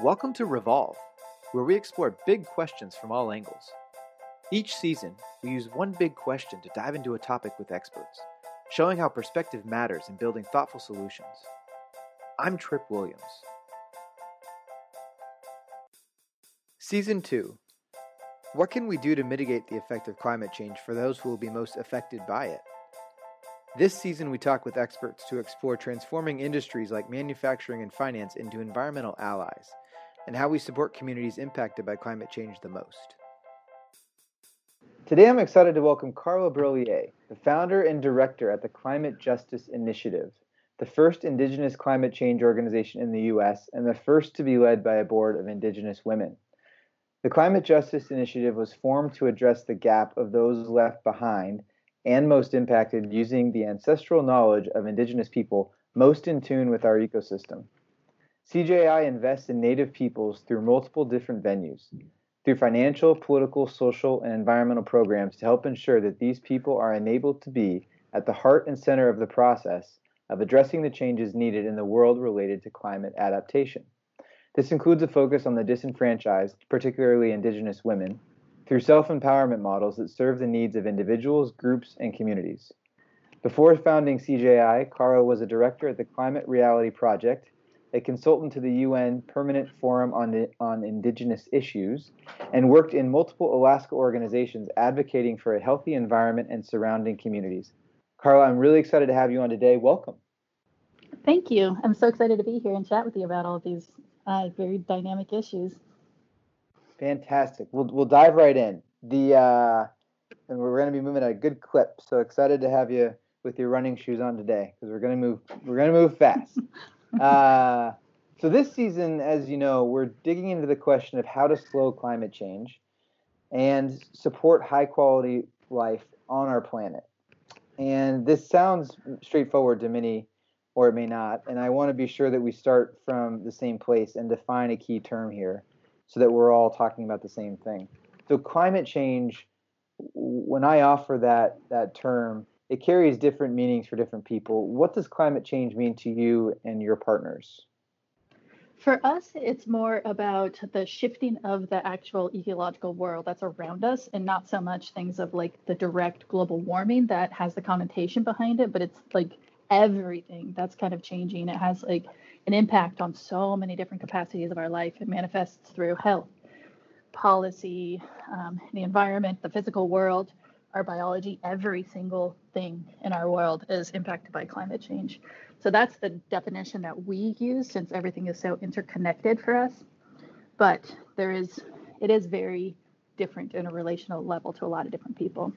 Welcome to Revolve, where we explore big questions from all angles. Each season, we use one big question to dive into a topic with experts, showing how perspective matters in building thoughtful solutions. I'm Trip Williams. Season 2 What can we do to mitigate the effect of climate change for those who will be most affected by it? This season, we talk with experts to explore transforming industries like manufacturing and finance into environmental allies and how we support communities impacted by climate change the most. Today, I'm excited to welcome Carla Brolier, the founder and director at the Climate Justice Initiative, the first Indigenous climate change organization in the U.S. and the first to be led by a board of Indigenous women. The Climate Justice Initiative was formed to address the gap of those left behind and most impacted using the ancestral knowledge of Indigenous people most in tune with our ecosystem. CJI invests in Native peoples through multiple different venues, through financial, political, social, and environmental programs to help ensure that these people are enabled to be at the heart and center of the process of addressing the changes needed in the world related to climate adaptation. This includes a focus on the disenfranchised, particularly Indigenous women, through self empowerment models that serve the needs of individuals, groups, and communities. Before founding CJI, Carla was a director at the Climate Reality Project a consultant to the UN Permanent Forum on, on Indigenous Issues, and worked in multiple Alaska organizations advocating for a healthy environment and surrounding communities. Carla, I'm really excited to have you on today. Welcome. Thank you. I'm so excited to be here and chat with you about all of these uh, very dynamic issues. Fantastic. We'll, we'll dive right in. The uh, and we're going to be moving at a good clip. So excited to have you with your running shoes on today because we're going to move we're going to move fast. uh, so this season, as you know, we're digging into the question of how to slow climate change and support high quality life on our planet. And this sounds straightforward to many, or it may not. And I want to be sure that we start from the same place and define a key term here so that we're all talking about the same thing. So climate change, when I offer that that term, it carries different meanings for different people. What does climate change mean to you and your partners? For us, it's more about the shifting of the actual ecological world that's around us and not so much things of like the direct global warming that has the connotation behind it, but it's like everything that's kind of changing. It has like an impact on so many different capacities of our life. It manifests through health, policy, um, the environment, the physical world our biology, every single thing in our world is impacted by climate change. So that's the definition that we use since everything is so interconnected for us. But there is, it is very different in a relational level to a lot of different people.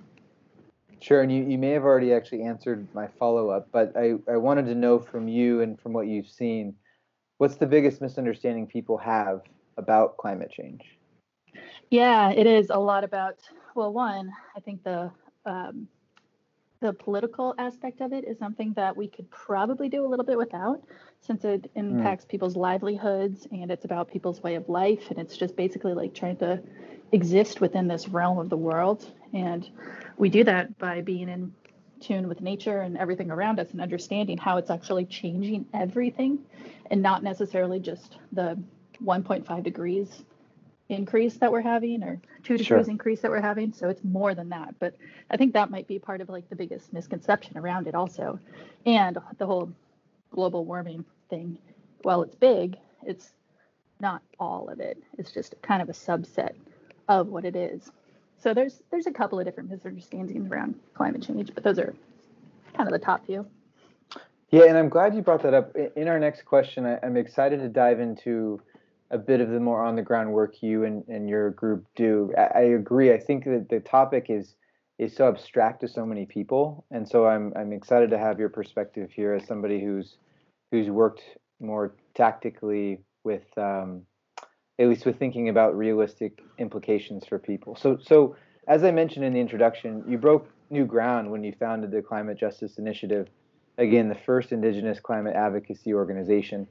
Sure, and you, you may have already actually answered my follow up, but I, I wanted to know from you and from what you've seen, what's the biggest misunderstanding people have about climate change? Yeah, it is a lot about well, one, I think the um, the political aspect of it is something that we could probably do a little bit without, since it hmm. impacts mm. people's livelihoods and it's about people's way of life, and it's just basically like trying to exist within this realm of the world. And we do that by being in tune with nature and everything around us and understanding how it's actually changing everything and not necessarily just the 1.5 degrees increase that we're having or two degrees sure. increase that we're having. So it's more than that. But I think that might be part of like the biggest misconception around it also. And the whole global warming thing, while it's big, it's not all of it. It's just kind of a subset of what it is. So there's there's a couple of different misunderstandings around climate change, but those are kind of the top few. Yeah, and I'm glad you brought that up. In our next question, I'm excited to dive into a bit of the more on the ground work you and, and your group do. I, I, agree. I think that the topic is is so abstract to so many people, and so I'm I'm excited to have your perspective here as somebody who's who's worked more tactically with um, at least with thinking about realistic implications for people. So so as I mentioned in the introduction, you broke new ground when you founded the Climate Justice Initiative, again the first Indigenous climate advocacy organization.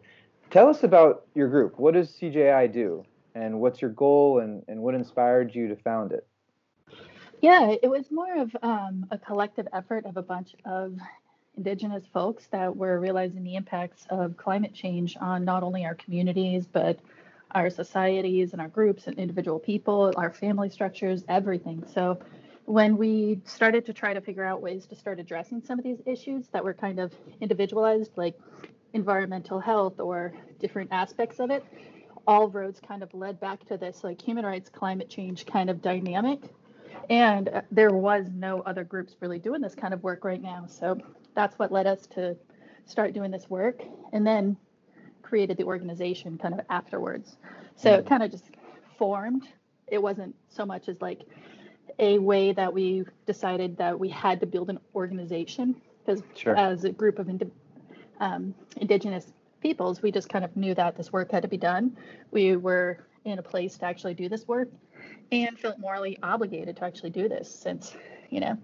Tell us about your group. What does CJI do? And what's your goal and, and what inspired you to found it? Yeah, it was more of um, a collective effort of a bunch of Indigenous folks that were realizing the impacts of climate change on not only our communities, but our societies and our groups and individual people, our family structures, everything. So when we started to try to figure out ways to start addressing some of these issues that were kind of individualized, like environmental health or different aspects of it, all roads kind of led back to this like human rights, climate change kind of dynamic. And there was no other groups really doing this kind of work right now. So that's what led us to start doing this work and then created the organization kind of afterwards. So it hmm. kind of just formed. It wasn't so much as like a way that we decided that we had to build an organization because sure. as a group of ind- um, indigenous peoples, we just kind of knew that this work had to be done. We were in a place to actually do this work and felt morally obligated to actually do this since, you know,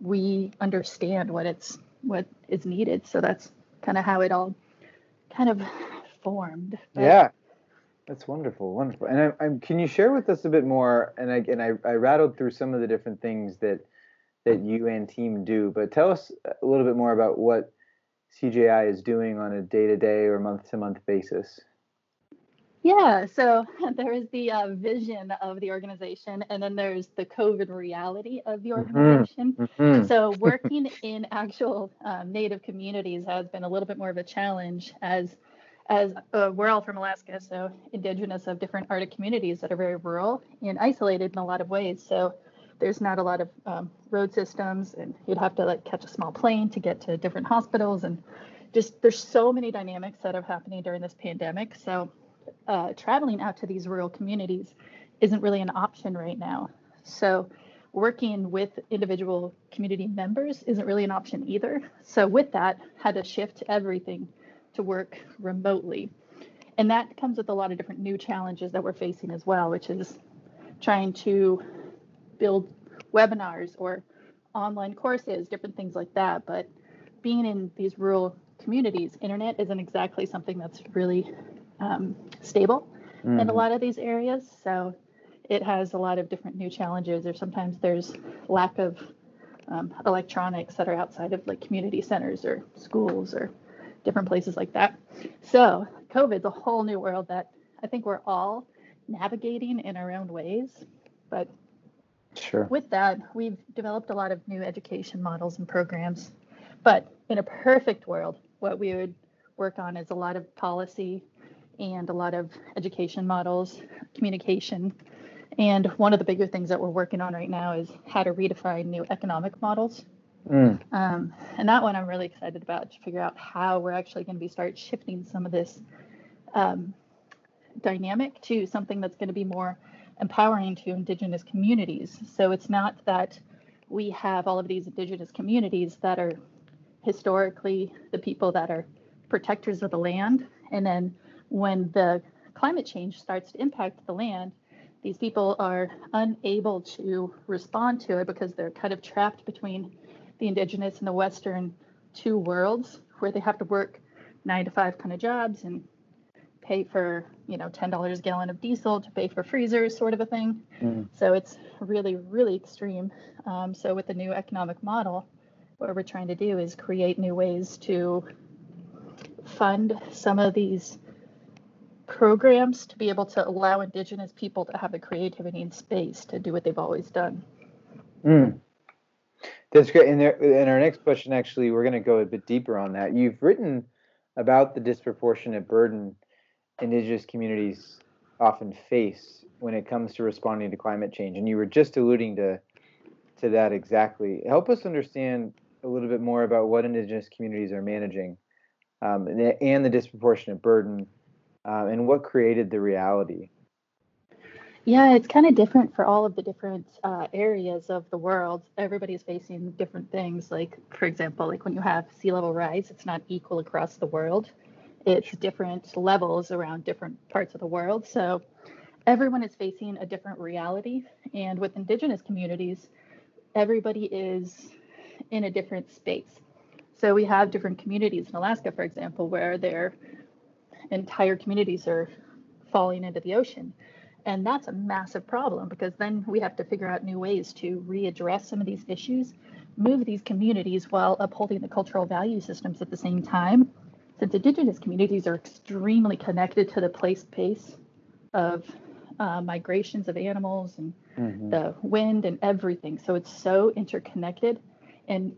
we understand what it's what is needed. So that's kind of how it all kind of formed. But, yeah. That's wonderful, wonderful. And I, I, can you share with us a bit more? And again, I, I rattled through some of the different things that that you and team do, but tell us a little bit more about what CJI is doing on a day-to-day or month-to-month basis. Yeah, so there is the uh, vision of the organization, and then there's the COVID reality of the mm-hmm, organization. Mm-hmm. So, working in actual um, Native communities has been a little bit more of a challenge as as uh, we're all from Alaska, so indigenous of different Arctic communities that are very rural and isolated in a lot of ways. So there's not a lot of um, road systems, and you'd have to like catch a small plane to get to different hospitals, and just there's so many dynamics that are happening during this pandemic. So uh, traveling out to these rural communities isn't really an option right now. So working with individual community members isn't really an option either. So with that, had to shift everything to work remotely. And that comes with a lot of different new challenges that we're facing as well, which is trying to build webinars or online courses, different things like that. But being in these rural communities, internet isn't exactly something that's really um, stable mm. in a mm. lot of these areas. So it has a lot of different new challenges, or sometimes there's lack of um, electronics that are outside of like community centers or schools or different places like that. So COVID's a whole new world that I think we're all navigating in our own ways. But sure. with that, we've developed a lot of new education models and programs. But in a perfect world, what we would work on is a lot of policy and a lot of education models, communication. And one of the bigger things that we're working on right now is how to redefine new economic models Mm. Um, and that one I'm really excited about to figure out how we're actually going to be start shifting some of this um, dynamic to something that's going to be more empowering to indigenous communities. So it's not that we have all of these indigenous communities that are historically the people that are protectors of the land. And then when the climate change starts to impact the land, these people are unable to respond to it because they're kind of trapped between the indigenous and the western two worlds where they have to work nine to five kind of jobs and pay for you know ten dollars a gallon of diesel to pay for freezers sort of a thing mm. so it's really really extreme um, so with the new economic model what we're trying to do is create new ways to fund some of these programs to be able to allow indigenous people to have the creativity and space to do what they've always done mm. That's great. And there, in our next question, actually, we're going to go a bit deeper on that. You've written about the disproportionate burden indigenous communities often face when it comes to responding to climate change, and you were just alluding to to that exactly. Help us understand a little bit more about what indigenous communities are managing, um, and, and, the disproportionate burden, uh, and what created the reality. Yeah, it's kind of different for all of the different uh, areas of the world. Everybody's facing different things. Like, for example, like when you have sea level rise, it's not equal across the world. It's different levels around different parts of the world. So everyone is facing a different reality. And with Indigenous communities, everybody is in a different space. So we have different communities in Alaska, for example, where their entire communities are falling into the ocean and that's a massive problem because then we have to figure out new ways to readdress some of these issues, move these communities while upholding the cultural value systems at the same time. Since Indigenous communities are extremely connected to the place space of uh, migrations of animals and mm-hmm. the wind and everything. So it's so interconnected, and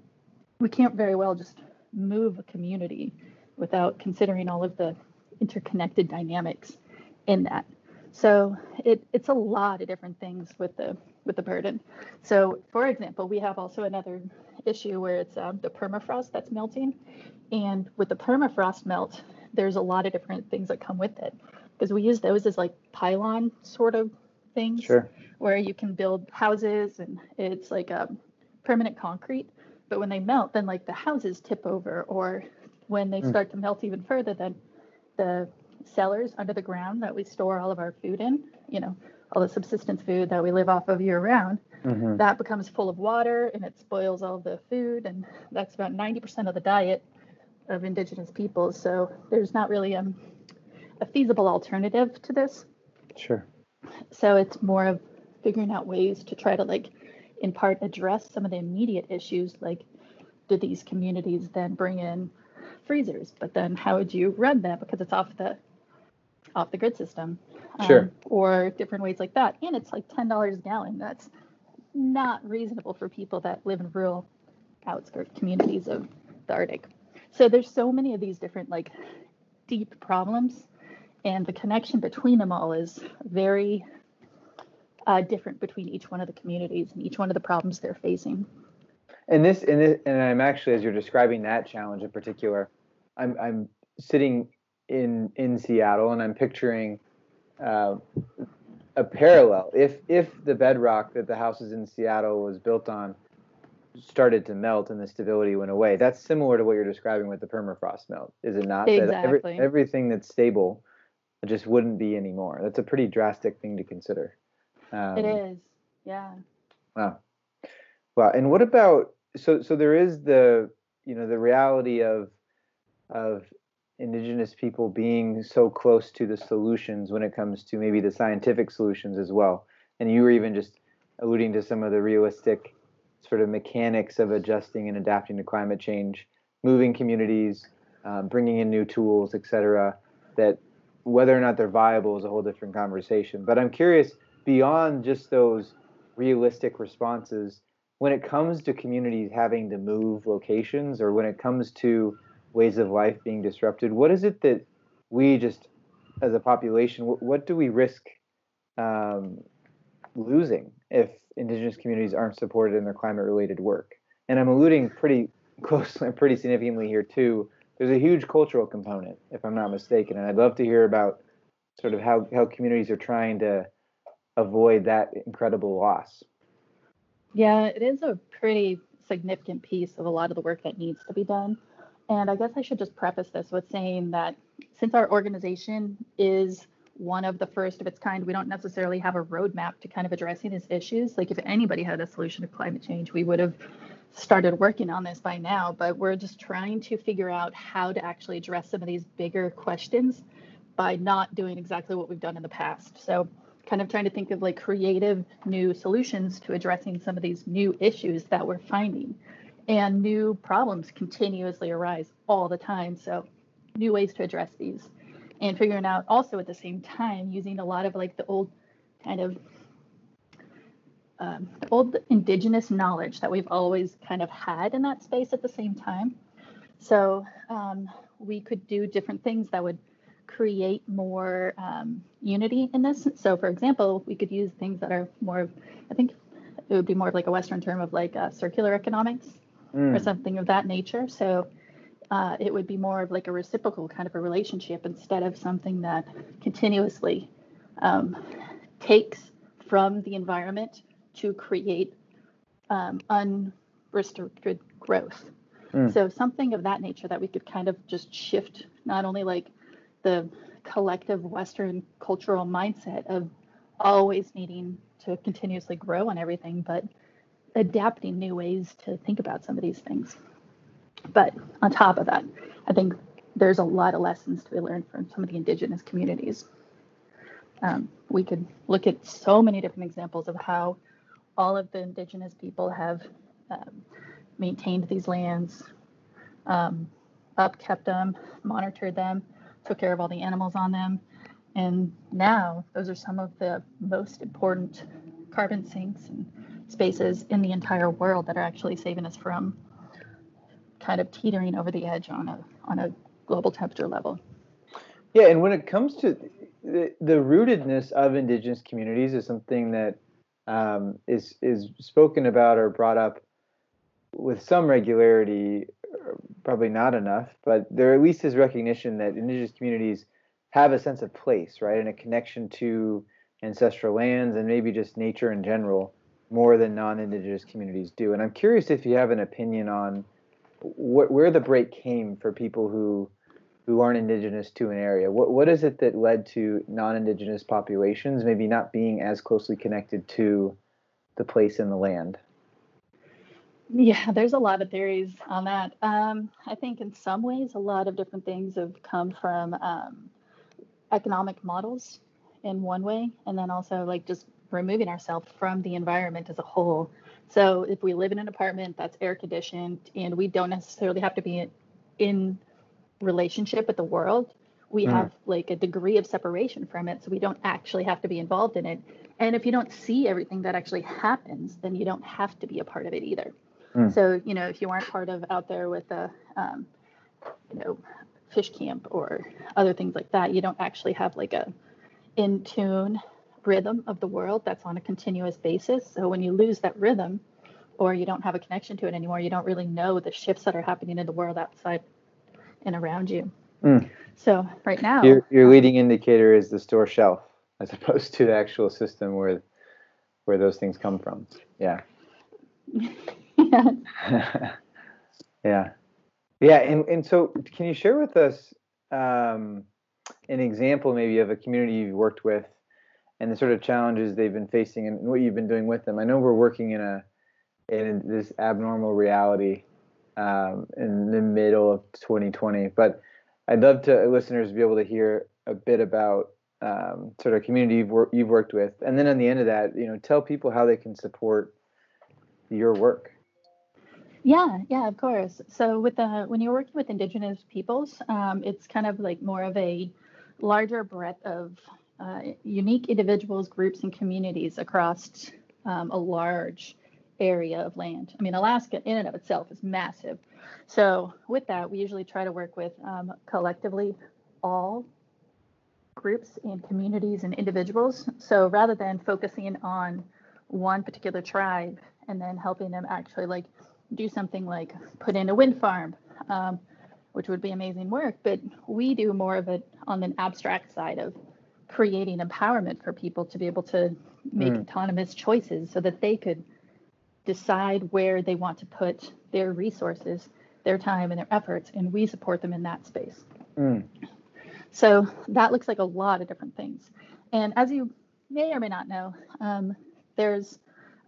we can't very well just move a community without considering all of the interconnected dynamics in that. So it, it's a lot of different things with the with the burden. So for example, we have also another issue where it's um, the permafrost that's melting, and with the permafrost melt, there's a lot of different things that come with it because we use those as like pylon sort of things sure. where you can build houses and it's like a um, permanent concrete but when they melt then like the houses tip over or when they mm. start to melt even further then the cellars under the ground that we store all of our food in you know all the subsistence food that we live off of year round mm-hmm. that becomes full of water and it spoils all the food and that's about 90% of the diet of indigenous peoples. So there's not really um, a feasible alternative to this. Sure. So it's more of figuring out ways to try to like in part address some of the immediate issues like do these communities then bring in freezers? But then how would you run that? Because it's off the off the grid system. Sure. Um, or different ways like that. And it's like $10 a gallon. That's not reasonable for people that live in rural outskirt communities of the arctic so there's so many of these different like deep problems and the connection between them all is very uh, different between each one of the communities and each one of the problems they're facing. And this, and this, and I'm actually, as you're describing that challenge in particular, I'm I'm sitting in in Seattle and I'm picturing uh, a parallel. If if the bedrock that the houses in Seattle was built on started to melt and the stability went away, that's similar to what you're describing with the permafrost melt, is it not? Exactly. That every, everything that's stable just wouldn't be anymore. That's a pretty drastic thing to consider. Um, it is, yeah. Wow. Wow. And what about so so there is the you know the reality of of indigenous people being so close to the solutions when it comes to maybe the scientific solutions as well. And you were even just alluding to some of the realistic sort of mechanics of adjusting and adapting to climate change, moving communities, um, bringing in new tools, et cetera, that whether or not they're viable is a whole different conversation. But I'm curious beyond just those realistic responses when it comes to communities having to move locations or when it comes to ways of life being disrupted what is it that we just as a population what, what do we risk um, losing if indigenous communities aren't supported in their climate related work and i'm alluding pretty closely and pretty significantly here too there's a huge cultural component, if I'm not mistaken, and I'd love to hear about sort of how how communities are trying to avoid that incredible loss. Yeah, it is a pretty significant piece of a lot of the work that needs to be done. And I guess I should just preface this with saying that since our organization is one of the first of its kind, we don't necessarily have a roadmap to kind of addressing these issues. Like if anybody had a solution to climate change, we would have started working on this by now, but we're just trying to figure out how to actually address some of these bigger questions by not doing exactly what we've done in the past. So, kind of trying to think of like creative new solutions to addressing some of these new issues that we're finding. And new problems continuously arise all the time. So, new ways to address these and figuring out also at the same time using a lot of like the old kind of um, old indigenous knowledge that we've always kind of had in that space at the same time. So um, we could do different things that would create more um, unity in this. So, for example, we could use things that are more, of, I think it would be more of like a Western term of like uh, circular economics mm. or something of that nature. So, uh, it would be more of like a reciprocal kind of a relationship instead of something that continuously um, takes from the environment to create um, unrestricted growth. Mm. So something of that nature that we could kind of just shift not only like the collective Western cultural mindset of always needing to continuously grow on everything, but adapting new ways to think about some of these things. But on top of that, I think there's a lot of lessons to be learned from some of the indigenous communities. Um, we could look at so many different examples of how all of the indigenous people have um, maintained these lands, um, upkept them, monitored them, took care of all the animals on them, And now those are some of the most important carbon sinks and spaces in the entire world that are actually saving us from kind of teetering over the edge on a on a global temperature level. Yeah, and when it comes to the, the rootedness of indigenous communities is something that um, is is spoken about or brought up with some regularity, probably not enough, but there at least is recognition that indigenous communities have a sense of place, right, and a connection to ancestral lands and maybe just nature in general more than non-indigenous communities do. And I'm curious if you have an opinion on wh- where the break came for people who who aren't indigenous to an area. What what is it that led to non-indigenous populations maybe not being as closely connected to the place and the land? Yeah, there's a lot of theories on that. Um, I think in some ways, a lot of different things have come from um, economic models in one way, and then also like just removing ourselves from the environment as a whole. So if we live in an apartment that's air conditioned and we don't necessarily have to be in relationship with the world, we mm. have like a degree of separation from it. So we don't actually have to be involved in it. And if you don't see everything that actually happens, then you don't have to be a part of it either. Mm. So, you know, if you aren't part of out there with a, um, you know, fish camp or other things like that, you don't actually have like a in tune rhythm of the world that's on a continuous basis. So when you lose that rhythm or you don't have a connection to it anymore, you don't really know the shifts that are happening in the world outside and around you. Mm. So right now, your, your leading indicator is the store shelf as opposed to the actual system where where those things come from. Yeah. yeah. Yeah. And, and so can you share with us um, an example maybe of a community you've worked with and the sort of challenges they've been facing and what you've been doing with them? I know we're working in a in this abnormal reality um, in the middle of 2020, but I'd love to listeners be able to hear a bit about um, sort of community you've, wor- you've worked with, and then on the end of that, you know, tell people how they can support your work. Yeah, yeah, of course. So with the when you're working with indigenous peoples, um, it's kind of like more of a larger breadth of uh, unique individuals, groups, and communities across um, a large area of land. I mean, Alaska in and of itself is massive. So with that, we usually try to work with um, collectively all groups and communities and individuals. So rather than focusing on one particular tribe and then helping them actually like do something like put in a wind farm, um, which would be amazing work. But we do more of it on an abstract side of creating empowerment for people to be able to make mm. autonomous choices so that they could decide where they want to put their resources, their time, and their efforts, and we support them in that space. Mm. So that looks like a lot of different things. And as you may or may not know, um, there's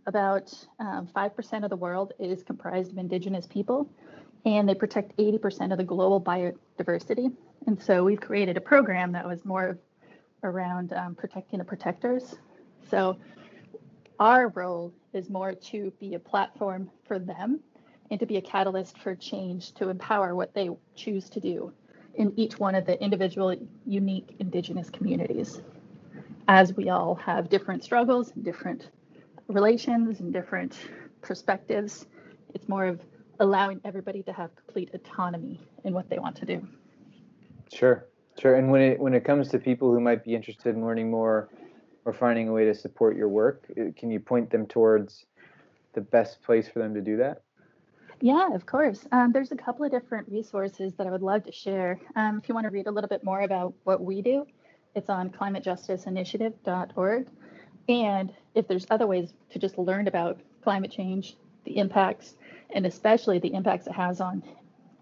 about um, 5% of the world is comprised of indigenous people, and they protect 80% of the global biodiversity. And so we've created a program that was more around um, protecting the protectors. So our role is more to be a platform for them and to be a catalyst for change to empower what they choose to do in each one of the individual unique indigenous communities as we all have different struggles and different relations and different perspectives. It's more of allowing everybody to have complete autonomy in what they want to do. Sure, sure. And when it when it comes to people who might be interested in learning more or finding a way to support your work, uh, can you point them towards the best place for them to do that? Yeah, of course. Um, there's a couple of different resources that I would love to share. Um, if you want to read a little bit more about what we do, it's on climatejusticeinitiative.org. And if there's other ways to just learn about climate change, the impacts, and especially the impacts it has on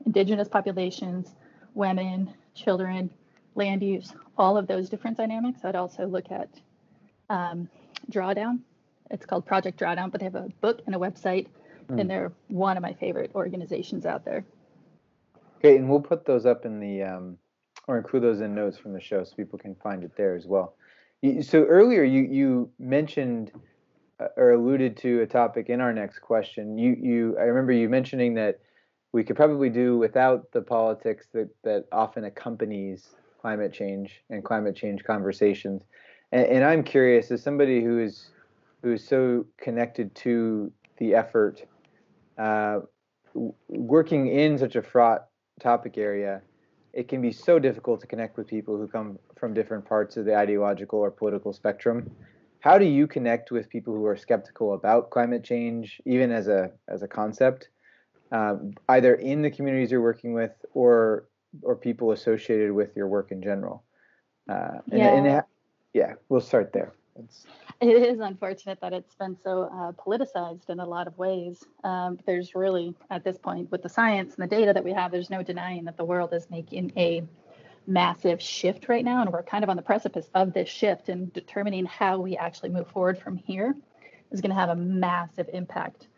indigenous populations, women, children, land use, all of those different dynamics, I'd also look at um, Drawdown. It's called Project Drawdown, but they have a book and a website, mm. and they're one of my favorite organizations out there. Okay, and we'll put those up in the um, or include those in notes from the show so people can find it there as well. So earlier you you mentioned uh, or alluded to a topic in our next question. You you I remember you mentioning that we could probably do without the politics that that often accompanies climate change and climate change conversations. And, and I'm curious, as somebody who is who is so connected to the effort, uh, working in such a fraught topic area, it can be so difficult to connect with people who come from different parts of the ideological or political spectrum. How do you connect with people who are skeptical about climate change, even as a as a concept, um, either in the communities you're working with or or people associated with your work in general? Uh, and, yeah. And, yeah, we'll start there. It's, it is unfortunate that it's been so uh, politicized in a lot of ways. Um, there's really, at this point, with the science and the data that we have, there's no denying that the world is making a massive shift right now. And we're kind of on the precipice of this shift and determining how we actually move forward from here is going to have a massive impact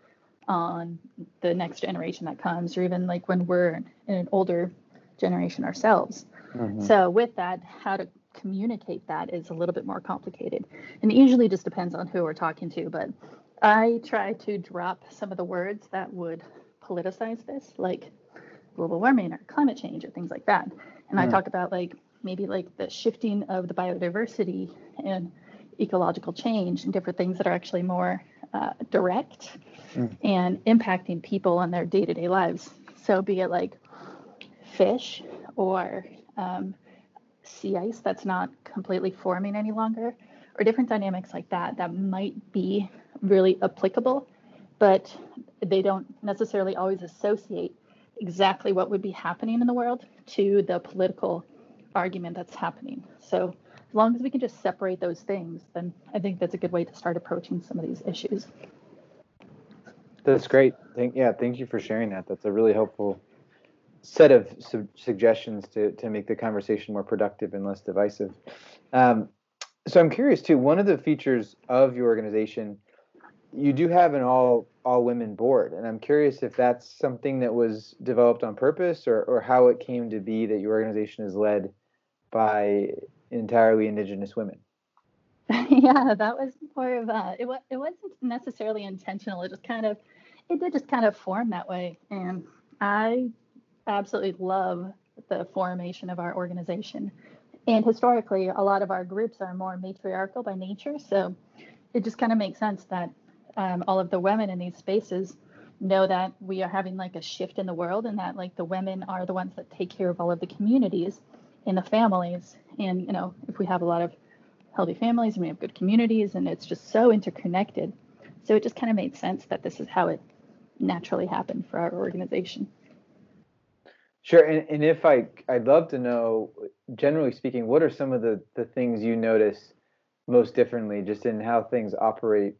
on the next generation that comes, or even like when we're in an older generation ourselves. Mm-hmm. So, with that, how to communicate that is a little bit more complicated. And it usually just depends on who we're talking to. But I try to drop some of the words that would politicize this, like global warming or climate change or things like that. And I hmm. talk about like maybe like the shifting of the biodiversity and ecological change and different things that are actually more uh, direct mm. and impacting people in their day-to-day lives. So be it like fish or um, sea ice that's not completely forming any longer, or different dynamics like that that might be really applicable, but they don't necessarily always associate exactly what would be happening in the world to the political argument that's happening. So as long as we can just separate those things, then I think that's a good way to start approaching some of these issues. That's great. Thank yeah, thank you for sharing that. That's a really helpful set of su- suggestions to to make the conversation more productive and less divisive. Um, so I'm curious too. One of the features of your organization, you do have an all all women board, and I'm curious if that's something that was developed on purpose or or how it came to be that your organization is led by entirely indigenous women. yeah, that was more of a. It was it wasn't necessarily intentional. It just kind of it did just kind of form that way, and I absolutely love the formation of our organization. And historically, a lot of our groups are more matriarchal by nature. So it just kind of makes sense that um, all of the women in these spaces know that we are having like a shift in the world and that like the women are the ones that take care of all of the communities and the families. And, you know, if we have a lot of healthy families and we have good communities and it's just so interconnected. So it just kind of made sense that this is how it naturally happened for our organization. Sure, and, and if I, I'd love to know, generally speaking, what are some of the, the things you notice most differently, just in how things operate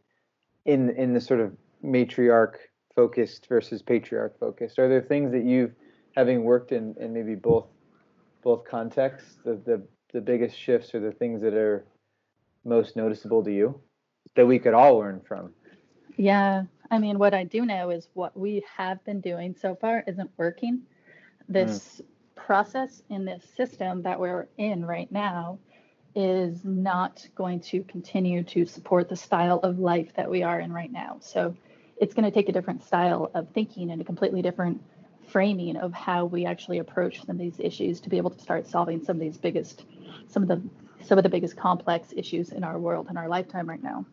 in in the sort of matriarch focused versus patriarch focused? Are there things that you've, having worked in, in maybe both both contexts, the, the the biggest shifts or the things that are most noticeable to you that we could all learn from? Yeah, I mean, what I do know is what we have been doing so far isn't working this mm. process in this system that we're in right now is not going to continue to support the style of life that we are in right now. So it's going to take a different style of thinking and a completely different framing of how we actually approach some of these issues to be able to start solving some of these biggest some of the some of the biggest complex issues in our world in our lifetime right now.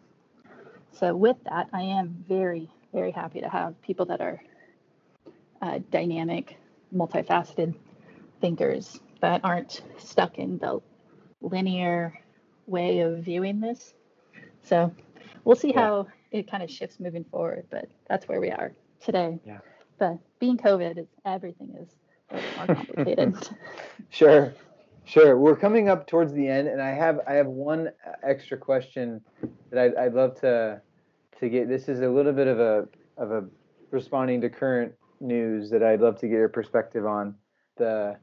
So with that, I am very very happy to have people that are uh, dynamic, multifaceted thinkers that aren't stuck in the linear way of viewing this. So we'll see yeah. how it kind of shifts moving forward, but that's where we are today. Yeah. But being COVID, is everything is more complicated. sure, sure. We're coming up towards the end, and I have I have one extra question that I'd, I'd love to to get. This is a little bit of a of a responding to current news that I'd love to get your perspective on the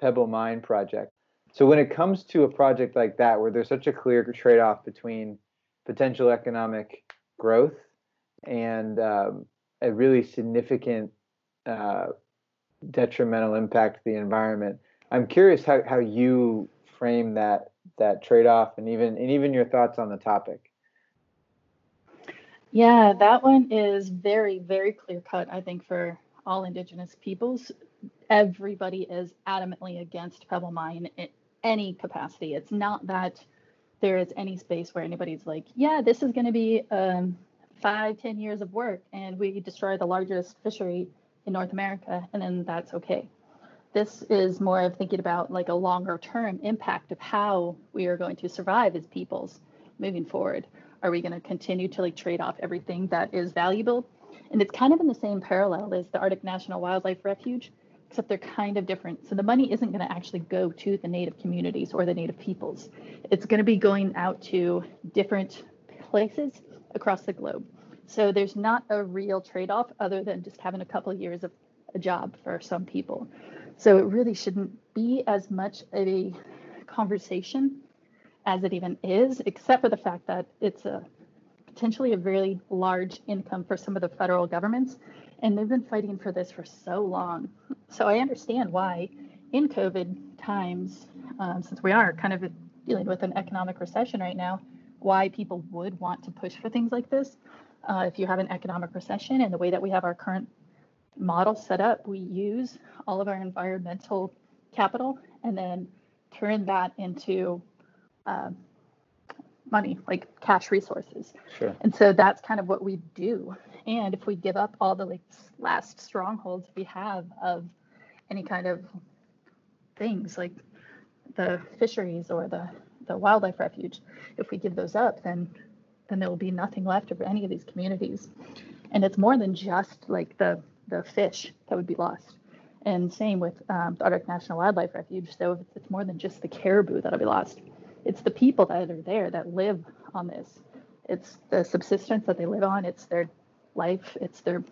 Pebble Mine project. So when it comes to a project like that, where there's such a clear trade-off between potential economic growth and um, a really significant uh, detrimental impact to the environment, I'm curious how, how you frame that that trade-off and even and even your thoughts on the topic. Yeah, that one is very, very clear cut, I think, for all Indigenous peoples. Everybody is adamantly against Pebble Mine in any capacity. It's not that there is any space where anybody's like, yeah, this is going to be um, five, ten years of work, and we destroy the largest fishery in North America, and then that's okay. This is more of thinking about like a longer term impact of how we are going to survive as peoples moving forward. Are we going to continue to like trade off everything that is valuable? And it's kind of in the same parallel as the Arctic National Wildlife Refuge, except they're kind of different. So the money isn't going to actually go to the native communities or the native peoples. It's going to be going out to different places across the globe. So there's not a real trade off other than just having a couple of years of a job for some people. So it really shouldn't be as much of a conversation as it even is, except for the fact that it's a potentially a very large income for some of the federal governments. And they've been fighting for this for so long. So I understand why in COVID times, um, since we are kind of dealing with an economic recession right now, why people would want to push for things like this. Uh, if you have an economic recession and the way that we have our current model set up, we use all of our environmental capital and then turn that into uh, money, like cash resources. Sure. And so that's kind of what we do. And if we give up all the like last strongholds we have of any kind of things like the fisheries or the, the wildlife refuge, if we give those up, then then there will be nothing left of any of these communities. And it's more than just like the the fish that would be lost. And same with um, the Arctic National Wildlife Refuge. So it's, it's more than just the caribou that'll be lost. It's the people that are there that live on this. It's the subsistence that they live on. It's their life. It's their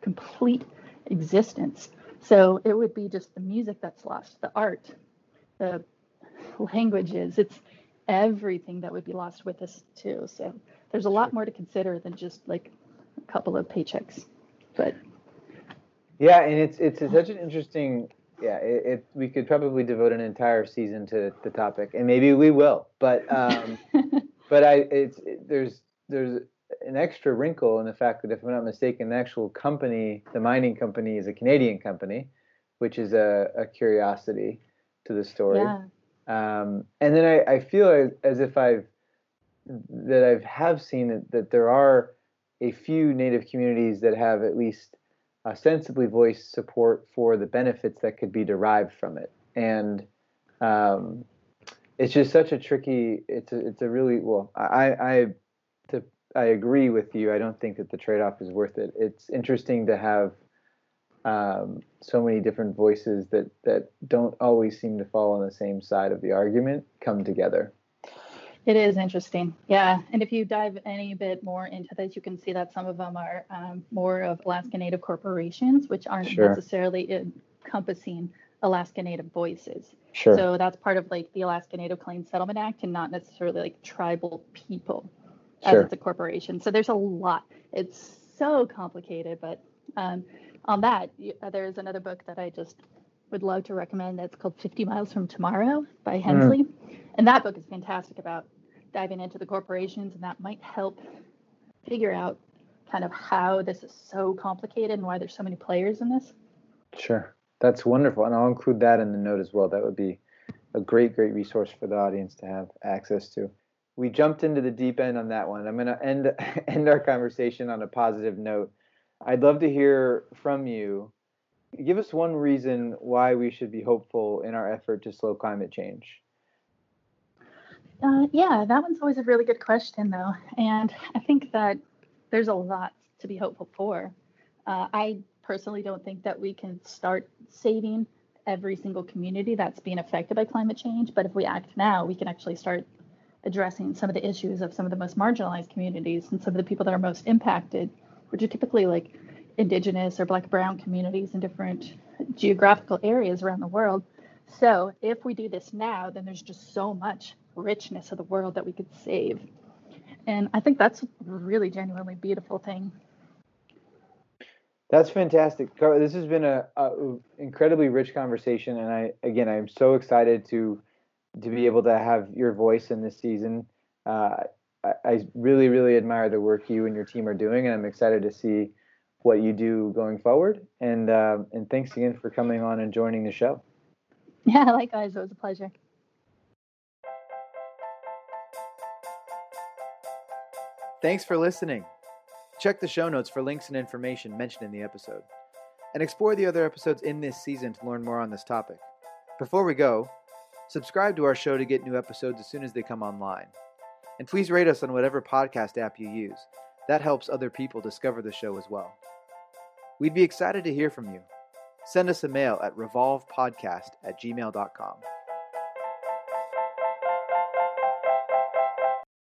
complete existence. So it would be just the music that's lost, the art, the languages. It's everything that would be lost with us too. So there's a lot more to consider than just like a couple of paychecks. But yeah, and it's it's such an interesting. Yeah, it, it, we could probably devote an entire season to the topic, and maybe we will. But um, but I it's it, there's there's an extra wrinkle in the fact that if I'm not mistaken, the actual company, the mining company, is a Canadian company, which is a, a curiosity to the story. Yeah. Um, and then I, I feel as, as if I've that I have have seen that, that there are a few native communities that have at least ostensibly voice support for the benefits that could be derived from it. And um, it's just such a tricky. It's a it's a really well. I I to I agree with you. I don't think that the trade-off is worth it. It's interesting to have um, so many different voices that that don't always seem to fall on the same side of the argument come together. It is interesting. Yeah. And if you dive any bit more into this, you can see that some of them are um, more of Alaska Native corporations, which aren't sure. necessarily encompassing Alaska Native voices. Sure. So that's part of like the Alaska Native Claims Settlement Act and not necessarily like tribal people as sure. it's a corporation. So there's a lot. It's so complicated. But um, on that, uh, there's another book that I just would love to recommend that's called 50 Miles from Tomorrow by hmm. Hensley. Mm. And that book is fantastic about diving into the corporations, and that might help figure out kind of how this is so complicated and why there's so many players in this. Sure. That's wonderful. And I'll include that in the note as well. That would be a great, great resource for the audience to have access to. We jumped into the deep end on that one. I'm going to end end our conversation on a positive note. I'd love to hear from you. Give us one reason why we should be hopeful in our effort to slow climate change. Uh, yeah, that one's always a really good question, though. And I think that there's a lot to be hopeful for. Uh, I personally don't think that we can start saving every single community that's being affected by climate change. But if we act now, we can actually start addressing some of the issues of some of the most marginalized communities and some of the people that are most impacted, which are typically like indigenous or black brown communities in different geographical areas around the world. So if we do this now, then there's just so much richness of the world that we could save. And I think that's a really genuinely beautiful thing. That's fantastic. This has been a, a, incredibly rich conversation, and I again I'm so excited to to be able to have your voice in this season. Uh, I, I, really really admire the work you and your team are doing, and I'm excited to see what you do going forward. And uh, and thanks again for coming on and joining the show. Yeah, likewise, it was a pleasure. Thanks for listening. Check the show notes for links and information mentioned in the episode, and explore the other episodes in this season to learn more on this topic. Before we go, subscribe to our show to get new episodes as soon as they come online. And please rate us on whatever podcast app you use. That helps other people discover the show as well. We'd be excited to hear from you. Send us a mail at revolvepodcast at gmail.com.